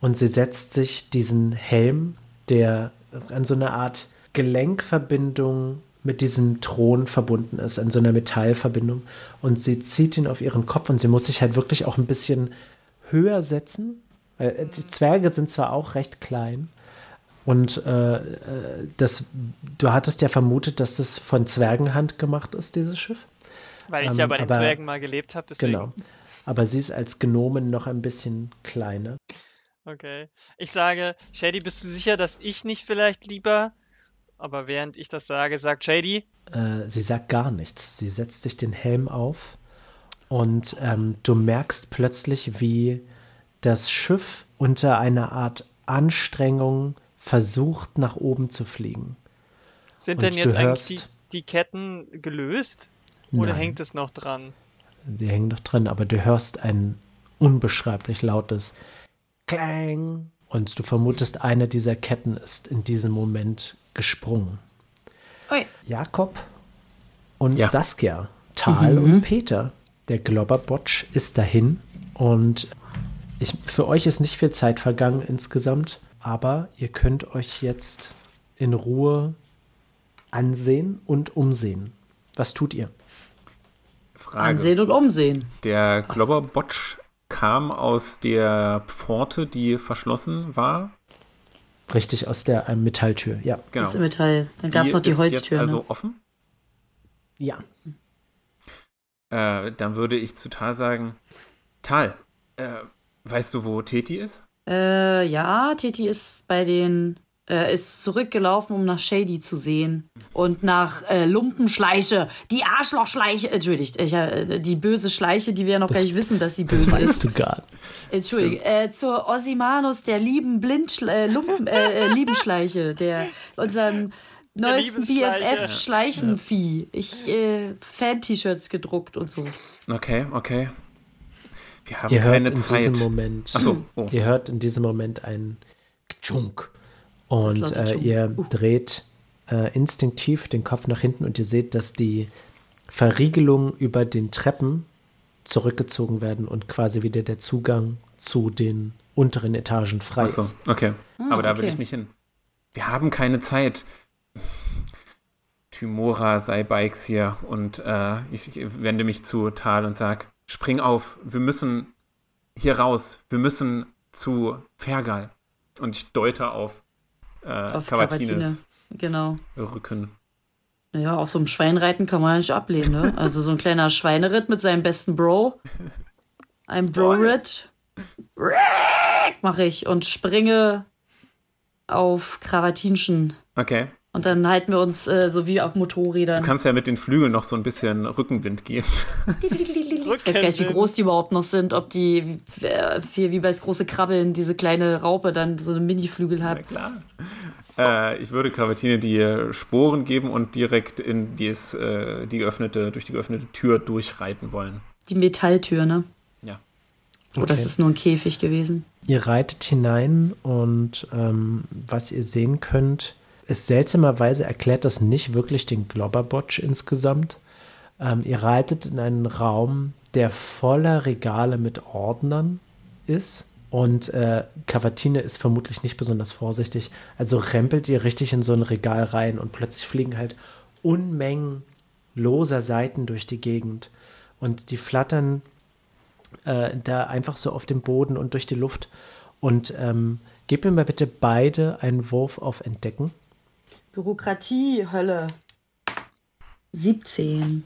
Und sie setzt sich diesen Helm, der an so eine Art Gelenkverbindung mit diesem Thron verbunden ist, an so einer Metallverbindung. Und sie zieht ihn auf ihren Kopf und sie muss sich halt wirklich auch ein bisschen höher setzen. Weil äh, die Zwerge sind zwar auch recht klein. Und äh, äh, das, du hattest ja vermutet, dass das von Zwergenhand gemacht ist, dieses Schiff. Weil ich Ähm, ja bei den aber- Zwergen mal gelebt habe, deswegen. Genau. Aber sie ist als Gnomen noch ein bisschen kleiner. Okay. Ich sage, Shady, bist du sicher, dass ich nicht vielleicht lieber. Aber während ich das sage, sagt Shady, Äh, sie sagt gar nichts. Sie setzt sich den Helm auf und ähm, du merkst plötzlich, wie das Schiff unter einer Art Anstrengung versucht, nach oben zu fliegen. sind Und denn jetzt eigentlich die, die Ketten gelöst? Oder Nein. hängt es noch dran? Die hängen noch drin, aber du hörst ein unbeschreiblich lautes Klang und du vermutest, eine dieser Ketten ist in diesem Moment gesprungen. Ui. Jakob und Ja. Saskia, Tal und Peter. Der Globberbotsch ist dahin und ich, für euch ist nicht viel Zeit vergangen insgesamt, aber ihr könnt euch jetzt in Ruhe ansehen und umsehen. Was tut ihr? Frage. Ansehen und umsehen. Der Globberbotsch kam aus der Pforte, die verschlossen war. Richtig aus der äh, Metalltür, ja. Genau. Das ist Metall. Dann gab es noch die ist Holztür. Jetzt also ne? offen. Ja. Äh, dann würde ich zu Tal sagen: Tal, äh, weißt du, wo Teti ist? Äh, ja, Titi ist bei den, äh, ist zurückgelaufen, um nach Shady zu sehen. Und nach äh, Lumpenschleiche, die Arschlochschleiche, entschuldigt, ich, äh, die böse Schleiche, die wir ja noch gar nicht wissen, dass sie Das böse ist. weißt du gar nicht. Entschuldige, äh, zur Ossimanus, der lieben Blindschle äh, Lumpen, äh, äh, Liebenschleiche, der unseren neuesten. BFF Schleichenvieh. Ich äh, Fan-T-Shirts gedruckt und so. Okay, okay. Wir haben Ihr hört keine in Zeit. diesem Moment, Ach so, oh. ihr hört in diesem Moment ein Tschunk. Und äh, ihr Uh. dreht äh, instinktiv den Kopf nach hinten und ihr seht, dass die Verriegelungen über den Treppen zurückgezogen werden und quasi wieder der Zugang zu den unteren Etagen frei Ach so, ist. okay. Aber da will okay. ich nicht hin. Wir haben keine Zeit. Tymora sei Bikes hier und äh, ich wende mich zu Tal und sag, spring auf, wir müssen hier raus, wir müssen zu Fergal. Und ich deute auf, äh, Auf Cavatines Genau. Rücken. Naja, auf so einem Schweinreiten kann man ja nicht ablehnen, ne? Also so ein kleiner Schweineritt mit seinem besten Bro. Ein Bro-Ritt. Mache ich und springe auf Kravatinchen. Okay. Und dann halten wir uns äh, so wie auf Motorrädern. Du kannst ja mit den Flügeln noch so ein bisschen Rückenwind geben. *laughs* Ich weiß gar nicht, wie groß die überhaupt noch sind, ob die äh, wie, wie bei das große Krabbeln, diese kleine Raupe dann so eine Mini-Flügel Na hat. klar. Äh, ich würde Cavatine die Sporen geben und direkt in dies, äh, die geöffnete, durch die geöffnete Tür durchreiten wollen. Die Metalltür, ne? Ja. Oder das ist nur ein Käfig gewesen. Ihr reitet hinein und ähm, was ihr sehen könnt, ist seltsamerweise erklärt das nicht wirklich den Globberbotch insgesamt. Ähm, ihr reitet in einen Raum, der voller Regale mit Ordnern ist. Und äh, Cavatine ist vermutlich nicht besonders vorsichtig. Also rempelt ihr richtig in so ein Regal rein und plötzlich fliegen halt Unmengen loser Seiten durch die Gegend. Und die flattern äh, da einfach so auf dem Boden und durch die Luft. Und ähm, gebt mir mal bitte beide einen Wurf auf Entdecken. Bürokratie, Hölle. 17.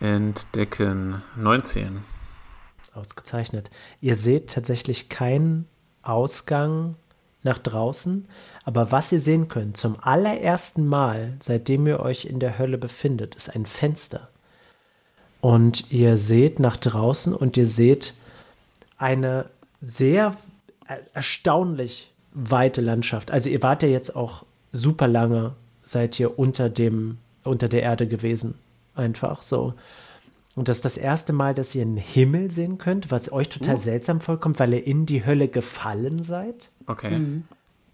Entdecken 19. Ausgezeichnet. Ihr seht tatsächlich keinen Ausgang nach draußen, aber was ihr sehen könnt, zum allerersten Mal, seitdem ihr euch in der Hölle befindet, ist ein Fenster. Und ihr seht nach draußen und ihr seht eine sehr er- erstaunlich weite Landschaft. Also ihr wart ja jetzt auch super lange, seid ihr unter dem, unter der Erde gewesen. Einfach so. Und das ist das erste Mal, dass ihr einen Himmel sehen könnt, was euch total seltsam vorkommt, weil ihr in die Hölle gefallen seid. Okay.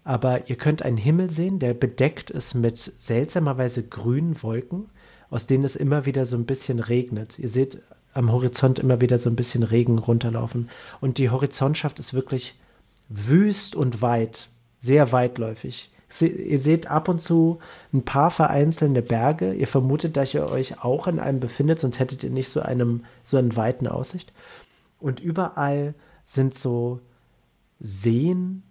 Aber ihr könnt einen Himmel sehen, der bedeckt ist mit seltsamerweise grünen Wolken, aus denen es immer wieder so ein bisschen regnet. Ihr seht am Horizont immer wieder so ein bisschen Regen runterlaufen. Und die Horizontschaft ist wirklich wüst und weit, sehr weitläufig. Ihr seht ab und zu ein paar vereinzelte Berge. Ihr vermutet, dass ihr euch auch in einem befindet, sonst hättet ihr nicht so, einem, so einen weiten Aussicht. Und überall sind so Seen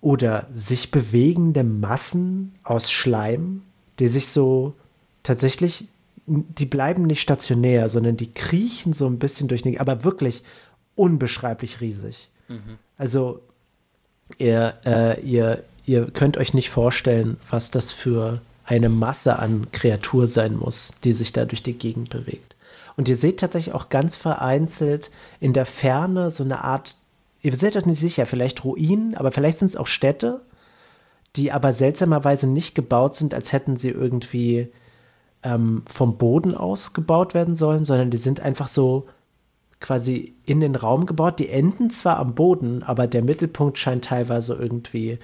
oder sich bewegende Massen aus Schleim, die sich so tatsächlich, die bleiben nicht stationär, sondern die kriechen so ein bisschen durch den, aber wirklich unbeschreiblich riesig. Also ihr, äh, ihr, ihr könnt euch nicht vorstellen, was das für eine Masse an Kreatur sein muss, die sich da durch die Gegend bewegt. Und ihr seht tatsächlich auch ganz vereinzelt in der Ferne so eine Art, ihr seid euch nicht sicher, vielleicht Ruinen, aber vielleicht sind es auch Städte, die aber seltsamerweise nicht gebaut sind, als hätten sie irgendwie ähm, vom Boden aus gebaut werden sollen, sondern die sind einfach so quasi in den Raum gebaut. Die enden zwar am Boden, aber der Mittelpunkt scheint teilweise irgendwie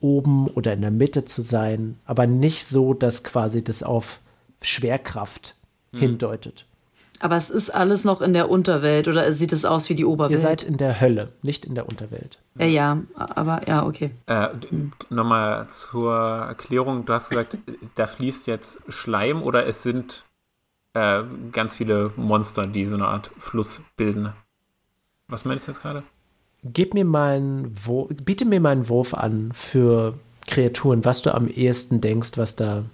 oben oder in der Mitte zu sein, aber nicht so, dass quasi das auf Schwerkraft hindeutet. Aber es ist alles noch in der Unterwelt oder sieht es aus wie die Ihr Oberwelt? seid in der Hölle, nicht in der Unterwelt. ja, ja, aber ja, okay. Äh, Nochmal zur Erklärung, du hast gesagt, da fließt jetzt Schleim oder es sind äh, ganz viele Monster, die so eine Art Fluss bilden. Was meinst du jetzt gerade? Gib mir mal einen Wurf, biete mir mal einen Wurf an für Kreaturen, was du am ehesten denkst, was da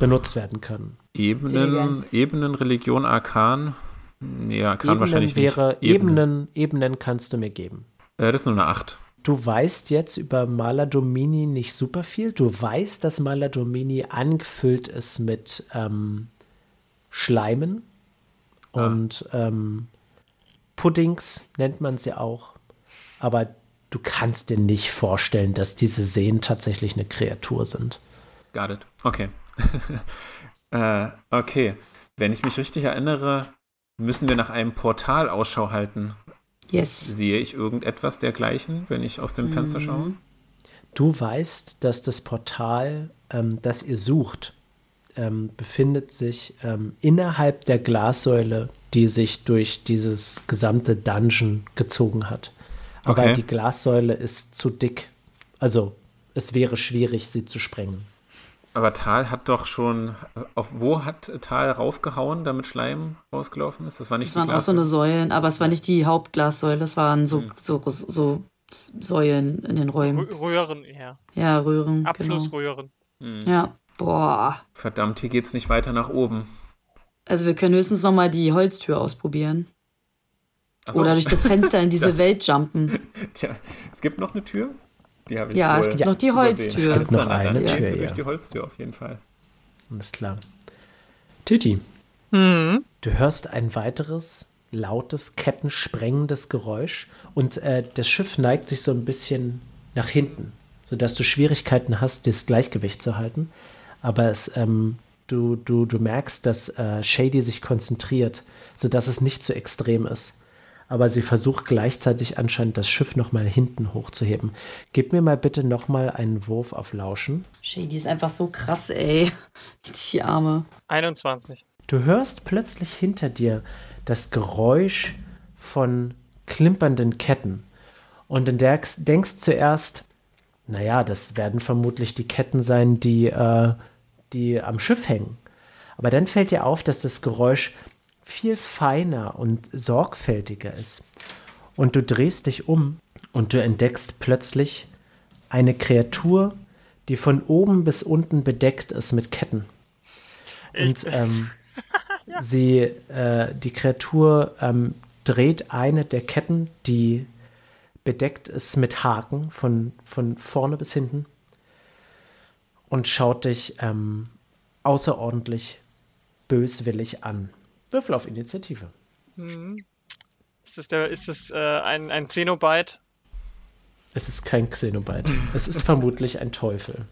benutzt werden kann. Ebenen, Ebenen, Religion, Arkan? Nee, Arkan Ebenen wahrscheinlich wäre, nicht. Ebenen, Ebenen kannst du mir geben. Äh, das ist nur eine 8. Du weißt jetzt über Maladomini nicht super viel. Du weißt, dass Maladomini angefüllt ist mit ähm, Schleimen und ähm, Puddings nennt man sie auch. Aber du kannst dir nicht vorstellen, dass diese Seen tatsächlich eine Kreatur sind. Got it. Okay. *laughs* äh, okay. Wenn ich mich richtig erinnere, müssen wir nach einem Portal Ausschau halten. Yes. Sehe ich irgendetwas dergleichen, wenn ich aus dem Fenster schaue? Du weißt, dass das Portal, ähm, das ihr sucht, ähm, befindet sich ähm, innerhalb der Glassäule, die sich durch dieses gesamte Dungeon gezogen hat. Aber Okay. die Glassäule ist zu dick. Also es wäre schwierig, sie zu sprengen. Aber Tal hat doch schon. Auf wo hat Tal raufgehauen, damit Schleim rausgelaufen ist? Das war nicht Das die waren auch so Glassäule. eine Säulen, aber es war nicht die Hauptglassäule, das waren so, Hm. so, so Säulen in den Räumen. Rö- Röhren, ja. Ja, Röhren. Genau. Abflussröhren. Hm. Ja, boah. Verdammt, hier geht's nicht weiter nach oben. Also wir können höchstens noch mal die Holztür ausprobieren. So. Oder durch das Fenster in diese *laughs* Ja. Welt jumpen. Tja, es gibt noch eine Tür. Die habe ich Ja, es wohl gibt noch die übersehen. Holztür. Es gibt noch eine gehen Tür, ja. Durch die Holztür auf jeden Fall. Alles klar. Titi, Mhm. du hörst ein weiteres lautes, kettensprengendes Geräusch und äh, das Schiff neigt sich so ein bisschen nach hinten, sodass du Schwierigkeiten hast, das Gleichgewicht zu halten. Aber es, ähm, du, du, du merkst, dass äh, Shady sich konzentriert, sodass es nicht zu extrem ist. Aber sie versucht gleichzeitig anscheinend das Schiff nochmal hinten hochzuheben. Gib mir mal bitte nochmal einen Wurf auf Lauschen. Shady ist einfach so krass, ey. *laughs* Die Arme. 21. Du hörst plötzlich hinter dir das Geräusch von klimpernden Ketten. Und du denkst, denkst zuerst, naja, das werden vermutlich die Ketten sein, die, äh, die am Schiff hängen. Aber dann fällt dir auf, dass das Geräusch viel feiner und sorgfältiger ist. Und du drehst dich um und du entdeckst plötzlich eine Kreatur, die von oben bis unten bedeckt ist mit Ketten. Und ähm, *laughs* sie, äh, die Kreatur ähm, dreht eine der Ketten, die bedeckt ist mit Haken von, von vorne bis hinten und schaut dich ähm, außerordentlich böswillig an. Würfel auf Initiative. Ist das, der, ist das äh, ein, ein Zenobite? Es ist kein Xenobite. es ist vermutlich ein Teufel.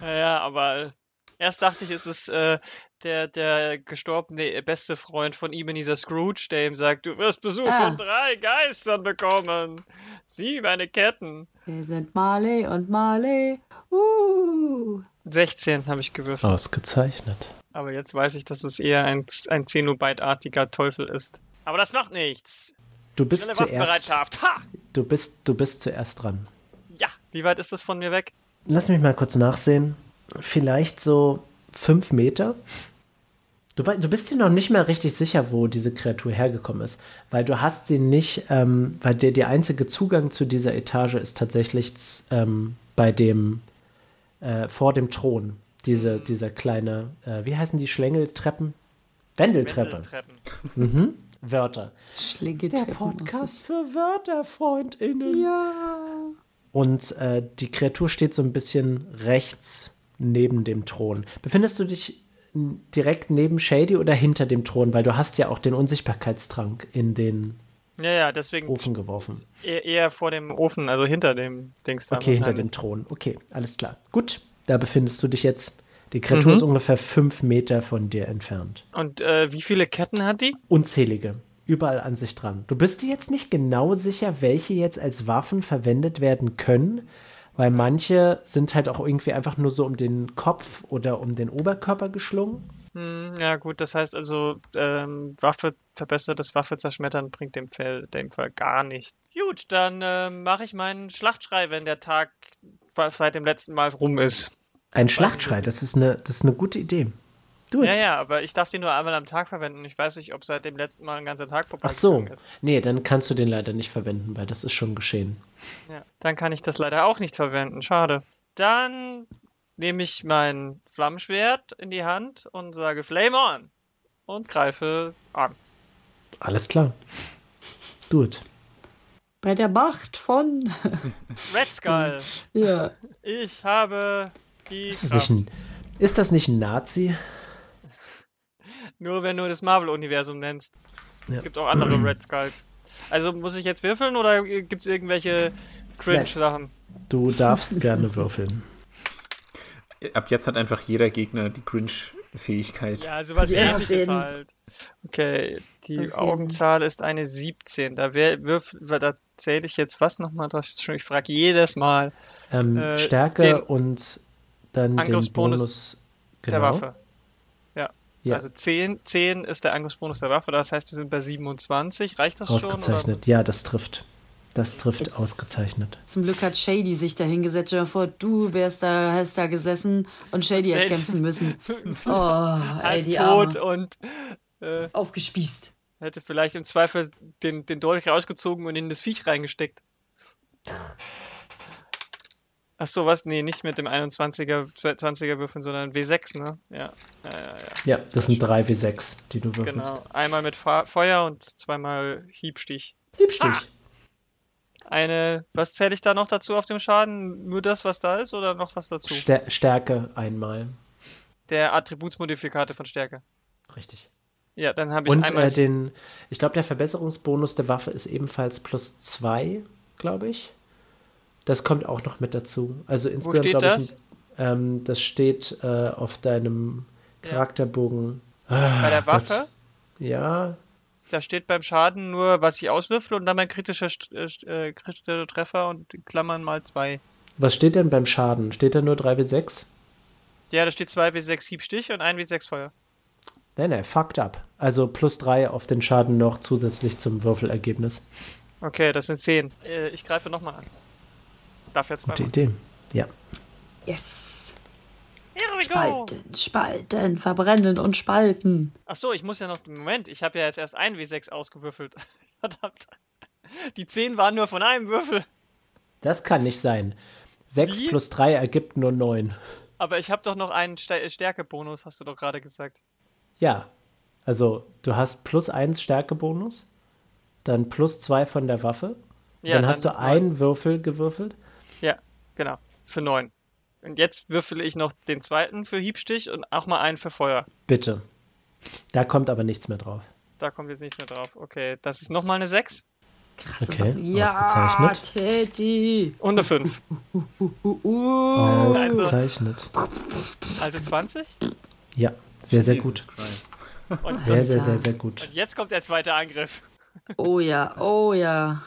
Ja, aber erst dachte ich, es ist äh, der, der gestorbene beste Freund von ihm in dieser Scrooge, der ihm sagt, du wirst Besuch Ah. von drei Geistern bekommen. Sieh meine Ketten. Wir sind Marley und Marley. Uh. 16 habe ich gewürfelt. Ausgezeichnet. Aber jetzt weiß ich, dass es eher ein, ein Zenobite-artiger Teufel ist. Aber das macht nichts. Du bist Schnelle zuerst. Ha! Du bist, du bist zuerst dran. Ja. Wie weit ist das von mir weg? Lass mich mal kurz nachsehen. Vielleicht so fünf Meter. Du, du bist dir noch nicht mehr richtig sicher, wo diese Kreatur hergekommen ist, weil du hast sie nicht, ähm, weil der, der einzige Zugang zu dieser Etage ist tatsächlich ähm, bei dem, äh, vor dem Thron. Diese, dieser kleine, äh, wie heißen die Schlängeltreppen? Wendeltreppe. Wendeltreppen. Mhm. Wörter. Schlingeltreppen. für WörterfreundInnen. Ja. Und äh, die Kreatur steht so ein bisschen rechts neben dem Thron. Befindest du dich direkt neben Shady oder hinter dem Thron? Weil du hast ja auch den Unsichtbarkeitstrank in den Ja, ja, deswegen Ofen geworfen. eher, vor dem Ofen, also hinter dem Dings da. Okay, hinter dem Thron. Okay, alles klar. Gut, da befindest du dich jetzt. Die Kreatur Mhm. ist ungefähr fünf Meter von dir entfernt. Und äh, wie viele Ketten hat die? Unzählige. Überall an sich dran. Du bist dir jetzt nicht genau sicher, welche jetzt als Waffen verwendet werden können, weil manche sind halt auch irgendwie einfach nur so um den Kopf oder um den Oberkörper geschlungen. Hm, ja, gut, das heißt also, ähm, Waffe, verbessertes Waffe zerschmettern bringt dem Fall, dem Fall gar nicht. Gut, dann ähm, mache ich meinen Schlachtschrei, wenn der Tag seit dem letzten Mal rum ist. Ein Schlachtschrei, das ist eine, das ist eine gute Idee. Du. Ja, ja, aber ich darf den nur einmal am Tag verwenden. Ich weiß nicht, ob seit dem letzten Mal ein ganzer Tag vorbei Ach so. ist. Nee, dann kannst du den leider nicht verwenden, weil das ist schon geschehen. Ja, dann kann ich das leider auch nicht verwenden. Schade. Dann nehme ich mein Flammenschwert in die Hand und sage Flame on und greife an. Alles klar. Do it. Bei der Macht von. *laughs* Red Skull, *laughs* ja. ich habe die Ist das, Kraft. nicht ein, ist das nicht ein Nazi? *laughs* Nur wenn du das Marvel-Universum nennst. Ja. Gibt auch andere *clears throat* Red Skulls. Also muss ich jetzt würfeln oder gibt es irgendwelche Cringe-Sachen? Du darfst gerne würfeln. Ab jetzt hat einfach jeder Gegner die Grinch-Fähigkeit. Ja, sowas Ja, auf ähnliches halt. Okay, die Auf jeden. Augenzahl ist eine 17. Da, wär, da zähle ich jetzt was nochmal? Ich frage jedes Mal. Ähm, Äh, Stärke den und dann den Angriffsbonus Bonus. Der Waffe. Ja. Ja. Also 10, 10 ist der Angriffsbonus der Waffe, das heißt, wir sind bei 27. Reicht das schon? Ausgezeichnet. Ja, das trifft. Das trifft Jetzt- ausgezeichnet. Zum Glück hat Shady sich da hingesetzt. Stell dir vor, du wärst da, hast da gesessen und Shady hat Shady- kämpfen müssen. *laughs* Oh, ey, die tot Arme. und äh, Aufgespießt. hätte vielleicht im Zweifel den, den Dolch rausgezogen und in das Viech reingesteckt. Ach so, was? Nee, nicht mit dem 21er, 20er Würfeln, sondern W6, ne? Ja. Ja, ja, ja. Ja, das sind drei wie sechs, die du würfelst. Genau. Einmal mit Fa Feuer und zweimal Hiebstich. Liebstich. Eine, was zähle ich da noch dazu auf dem Schaden? Nur das, was da ist oder noch was dazu? Stär Stärke einmal. Der Attributsmodifikator von Stärke. Richtig. Ja, dann habe ich Und einmal. äh, den, ich glaube, der Verbesserungsbonus der Waffe ist ebenfalls plus zwei, glaube ich. Das kommt auch noch mit dazu. Also insgesamt, glaube ich, das? ähm, das steht äh, auf deinem Ja. Charakterbogen. bei der Ah, Waffe, Gott. Ja, da steht beim Schaden nur, was ich auswürfel und dann mein kritischer, äh, äh, kritischer Treffer und in Klammern mal zwei. was steht denn beim Schaden? Steht da nur 3 wie 6? Ja, da steht 2 W6 Hiebstich und 1 W6 Feuer. Nein, nein, fucked up. Also plus 3 auf den Schaden noch zusätzlich zum Würfelergebnis. Okay, das sind 10. Äh, ich greife nochmal an. Darf jetzt Gute zweimal. Idee. Ja. Yes. Spalten, spalten, verbrennen und spalten. Achso, ich muss ja noch. Moment, ich habe ja jetzt erst ein W6 ausgewürfelt. *laughs* Verdammt. Die 10 waren nur von einem Würfel. Das kann nicht sein. 6 Wie? plus 3 ergibt nur 9. Aber ich habe doch noch einen Stär- Stärkebonus, hast du doch gerade gesagt. Ja. Also, du hast plus 1 Stärkebonus, dann plus 2 von der Waffe. Ja, dann hast du einen Würfel gewürfelt. Ja, genau. Für 9. Und jetzt würfele ich noch den zweiten für Hiebstich und auch mal einen für Feuer. Bitte. Da kommt aber nichts mehr drauf. Da kommt jetzt nichts mehr drauf. Okay, das ist nochmal eine 6 Krasse Okay. Ja, ausgezeichnet. Teddy. und eine 5. Uh, uh. Ausgezeichnet. Also 20. Ja, sehr, sehr gut. Und, Sehr, sehr, sehr, sehr gut. und jetzt kommt der zweite Angriff. Oh ja, oh ja.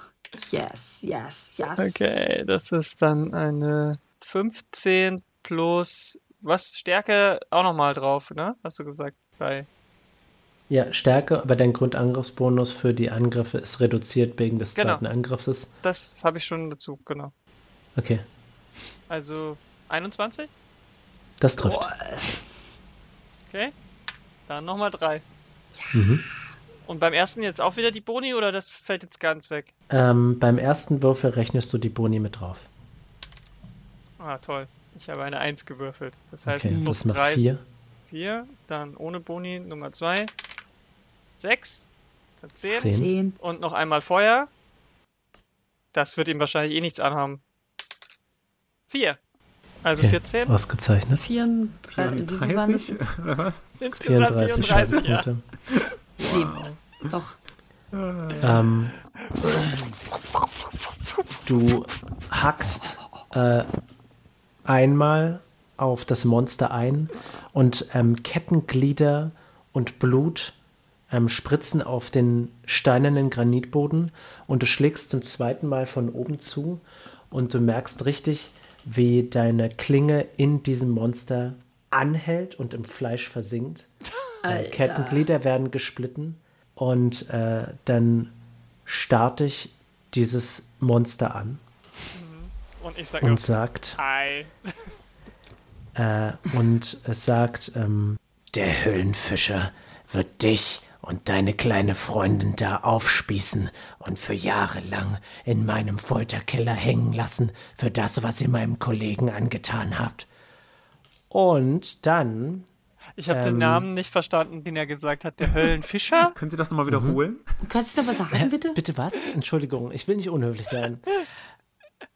Yes, yes, yes. Okay, das ist dann eine 15 plus. Was? Stärke auch nochmal drauf, ne? Hast du gesagt? Bei. Ja, Stärke, aber dein Grundangriffsbonus für die Angriffe ist reduziert wegen des Genau. zweiten Angriffs. Das habe ich schon dazu, genau. Okay, Also 21? das trifft. Okay. Dann nochmal 3. Mhm. Und beim ersten jetzt auch wieder die Boni oder das fällt jetzt ganz weg? Ähm, beim ersten Würfel rechnest du die Boni mit drauf. Ah, toll. Ich habe eine 1 gewürfelt. Das heißt, Okay, plus das macht 3 vier. 4. Dann ohne Boni Nummer 2. 6. Dann 10. Zehn. Zehn. Und noch einmal Feuer. Das wird ihm wahrscheinlich eh nichts anhaben. 4. Also Okay, 14. Ausgezeichnet. 34, wie viel waren das 34? jetzt? Oder was? *laughs* Insgesamt 34 34, ja. Schadenspunkte. Nee, doch. Ähm, du hackst äh, einmal auf das Monster ein und ähm, Kettenglieder und Blut ähm, spritzen auf den steinernen Granitboden und du schlägst zum zweiten Mal von oben zu und du merkst richtig, wie deine Klinge in diesem Monster anhält und im Fleisch versinkt. Äh. Kettenglieder werden gesplitten und äh, dann starrt dich dieses Monster an Und ich sag und sagt, Hi. *laughs* äh, und es sagt, ähm, der Höhlenfischer wird dich und deine kleine Freundin da aufspießen und für Jahre lang in meinem Folterkeller hängen lassen für das, was ihr meinem Kollegen angetan habt. Und dann Ich habe den Ähm. Namen nicht verstanden, den er gesagt hat. Der Höllenfischer? *laughs* Können Sie das nochmal wiederholen? Kannst du noch was sagen, bitte? Bitte was? Entschuldigung, ich will nicht unhöflich sein. *laughs*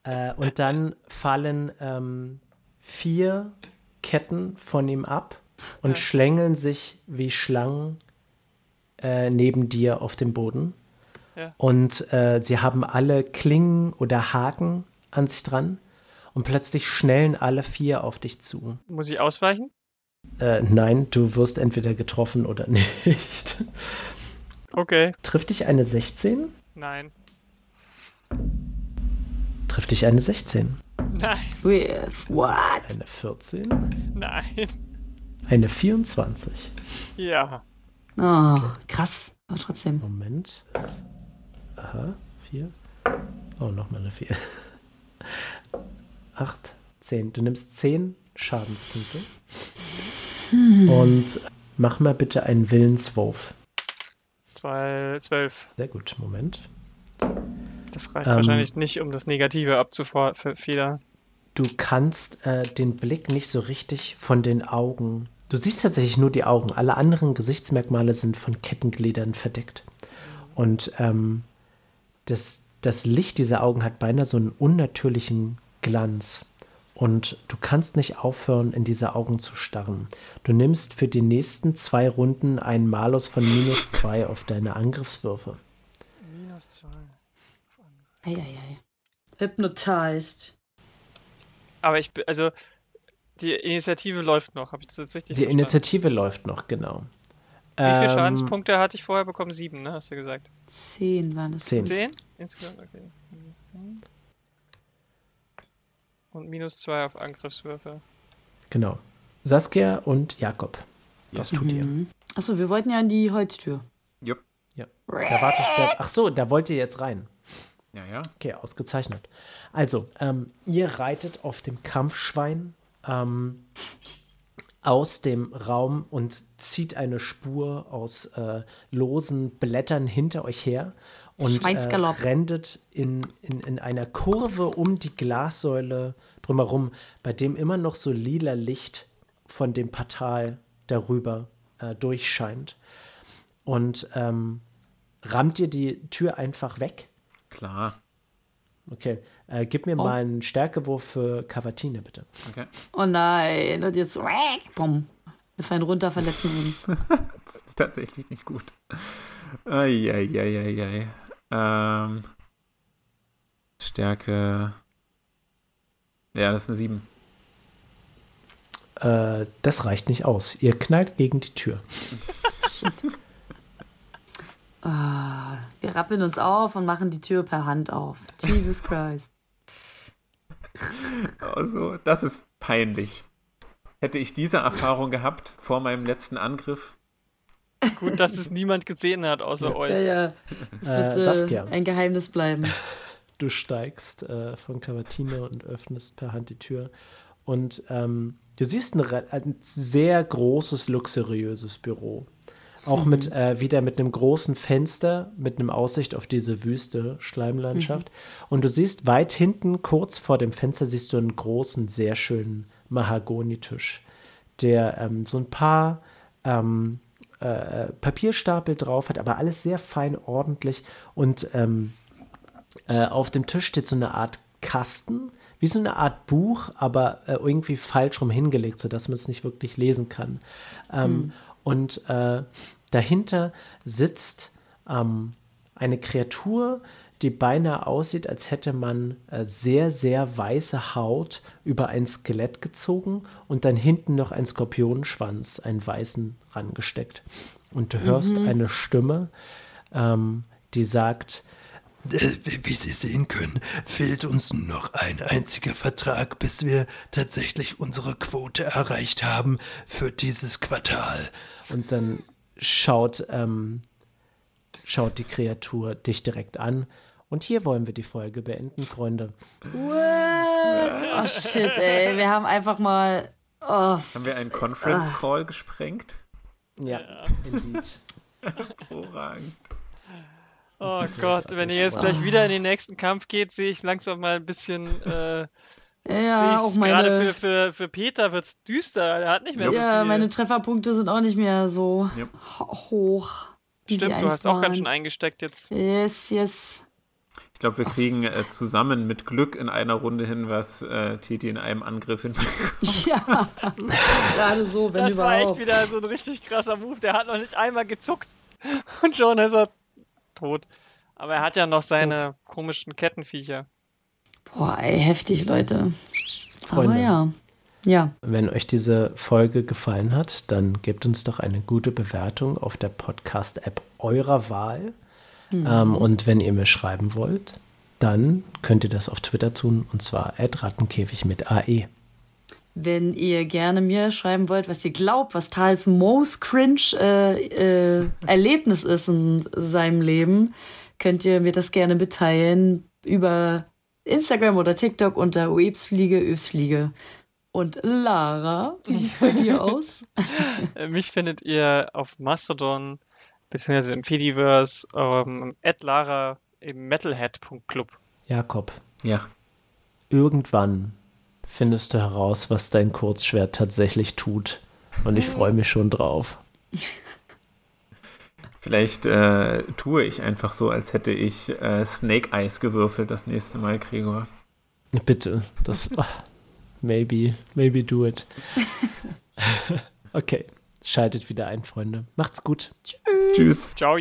äh, und dann fallen ähm, vier Ketten von ihm ab und schlängeln sich wie Schlangen äh, neben dir auf dem Boden. Ja. Und äh, sie haben alle Klingen oder Haken an sich dran. Und plötzlich schnellen alle vier auf dich zu. Muss ich ausweichen? Äh, nein, du wirst entweder getroffen oder *laughs* nicht. Okay. Trifft dich eine 16? Nein. Dich eine 16? Nein. With what? Eine 14? Nein. Eine 24. Ja. Oh, krass. Aber trotzdem. Moment. Aha, 4. Oh, nochmal eine 4. 8, 10. Du nimmst 10 Schadenspunkte. Und mach mal bitte einen Willenswurf. Zwei, zwölf. Sehr gut, Moment. Das reicht Ähm. wahrscheinlich nicht, um das Negative abzufedern. Du kannst äh, den Blick nicht so richtig von den Augen. Du siehst tatsächlich nur die Augen. Alle anderen Gesichtsmerkmale sind von Kettengliedern verdeckt. Und ähm, das, das Licht dieser Augen hat beinahe so einen unnatürlichen Glanz. Und du kannst nicht aufhören, in diese Augen zu starren. Du nimmst für die nächsten zwei Runden einen Malus von minus zwei auf deine Angriffswürfe. Eieiei. Hypnotized. Aber ich bin, also, die Initiative läuft noch. Habe ich das jetzt richtig Die verstanden? Initiative läuft noch, genau. Wie viele Ähm, Schadenspunkte hatte ich vorher bekommen? Sieben, ne? Hast du gesagt? Zehn waren das. Zehn. Zehn? Insgesamt, okay. Minus zehn. Und minus zwei auf Angriffswürfe. Genau. Saskia und Jakob. Was tut ihr? Mhm. Achso, wir wollten ja an die Holztür. Jupp. Da warte ich. Da, ach so, da wollt ihr jetzt rein. Ja, ja. Okay, ausgezeichnet. Also, ähm, ihr reitet auf dem Kampfschwein ähm, aus dem Raum und zieht eine Spur aus äh, losen Blättern hinter euch her und äh, Schweinsgalopp. rendet in, in, in einer Kurve um die Glassäule drumherum, bei dem immer noch so lila Licht von dem Portal darüber äh, durchscheint. Und ähm, rammt ihr die Tür einfach weg? Klar. Okay, äh, gib mir mal einen Stärkewurf für Cavatine, bitte. Okay. Oh nein, und jetzt. Bumm. Wir fallen runter, verletzen uns. *laughs* Das ist tatsächlich nicht gut. Eieieiei. Ähm, Stärke. Ja, das ist eine 7. Äh, das reicht nicht aus. Ihr knallt gegen die Tür. *laughs* *laughs* Ah, wir rappeln uns auf und machen die Tür per Hand auf. Jesus Christ. *laughs* Also, das ist peinlich. Hätte ich diese Erfahrung gehabt vor meinem letzten Angriff, Gut, dass es niemand gesehen hat, außer Ja, euch. ja. Das Äh, wird äh, Saskia. ein Geheimnis bleiben. Du steigst äh, von Cavatine und öffnest per Hand die Tür. Und ähm, du siehst ein, ein sehr großes, luxuriöses Büro. Auch mit äh, wieder mit einem großen Fenster, mit einem Aussicht auf diese wüste Schleimlandschaft. Und du siehst weit hinten, kurz vor dem Fenster, siehst du einen großen, sehr schönen Mahagonitisch, der ähm, so ein paar ähm, äh, Papierstapel drauf hat, aber alles sehr fein ordentlich. Und ähm, äh, auf dem Tisch steht so eine Art Kasten, wie so eine Art Buch, aber äh, irgendwie falsch rum hingelegt, sodass man es nicht wirklich lesen kann. Ähm, Und äh, dahinter sitzt ähm, eine Kreatur, die beinahe aussieht, als hätte man äh, sehr, sehr weiße Haut über ein Skelett gezogen und dann hinten noch ein Skorpionenschwanz, einen weißen, rangesteckt. Und du hörst eine Stimme, ähm, die sagt, wie- Wie Sie sehen können, fehlt uns nur noch ein einziger Vertrag, bis wir tatsächlich unsere Quote erreicht haben für dieses Quartal. Und dann schaut, ähm, schaut die Kreatur dich direkt an. Und hier wollen wir die Folge beenden, Freunde. What? Oh shit, ey. Wir haben einfach mal. Oh, haben wir einen Conference Call gesprengt. Ja, indeed. *laughs* Hervorragend. Oh Gott, wenn ihr jetzt gleich wieder in den nächsten Kampf geht, sehe ich langsam mal ein bisschen. Äh, ja, auch meine. Gerade für, für, für Peter wird's düster. Er hat nicht mehr so ja, viel. meine Trefferpunkte sind auch nicht mehr so ho- hoch. Stimmt, du hast auch ganz waren. schön eingesteckt jetzt. Yes, yes. Ich glaube, wir kriegen äh, zusammen mit Glück in einer Runde hin, was äh, Titi in einem Angriff hinbekommt. *laughs* *laughs* Ja, gerade so, wenn Das war echt überhaupt. wieder so ein richtig krasser Move. Der hat noch nicht einmal gezuckt. Und schon ist er tot. Aber er hat ja noch seine komischen Kettenviecher. Boah, ey, heftig, Leute. Freunde. Aber ja. Ja, Wenn euch diese Folge gefallen hat, dann gebt uns doch eine gute Bewertung auf der Podcast-App eurer Wahl. Ähm, und wenn ihr mir schreiben wollt, dann könnt ihr das auf Twitter tun und zwar rattenkäfig mit. AE. Wenn ihr gerne mir schreiben wollt, was ihr glaubt, was Tals most cringe äh, äh, Erlebnis ist in seinem Leben, könnt ihr mir das gerne mitteilen über Instagram oder TikTok unter Websfliege, Öbsfliege. Und Lara, wie sieht's bei dir *laughs* aus? Äh, Mich findet ihr auf Mastodon beziehungsweise im Fediverse ähm, at Lara im metalhead.club. Jakob, Ja. irgendwann findest du heraus, was dein Kurzschwert tatsächlich tut. Und ich freue mich schon drauf. Vielleicht äh, tue ich einfach so, als hätte ich äh, Snake Eyes gewürfelt das nächste Mal, Gregor. Bitte, das. ah, maybe, maybe do it. *laughs* okay, schaltet wieder ein, Freunde. Macht's gut. Tschüss. Ciao!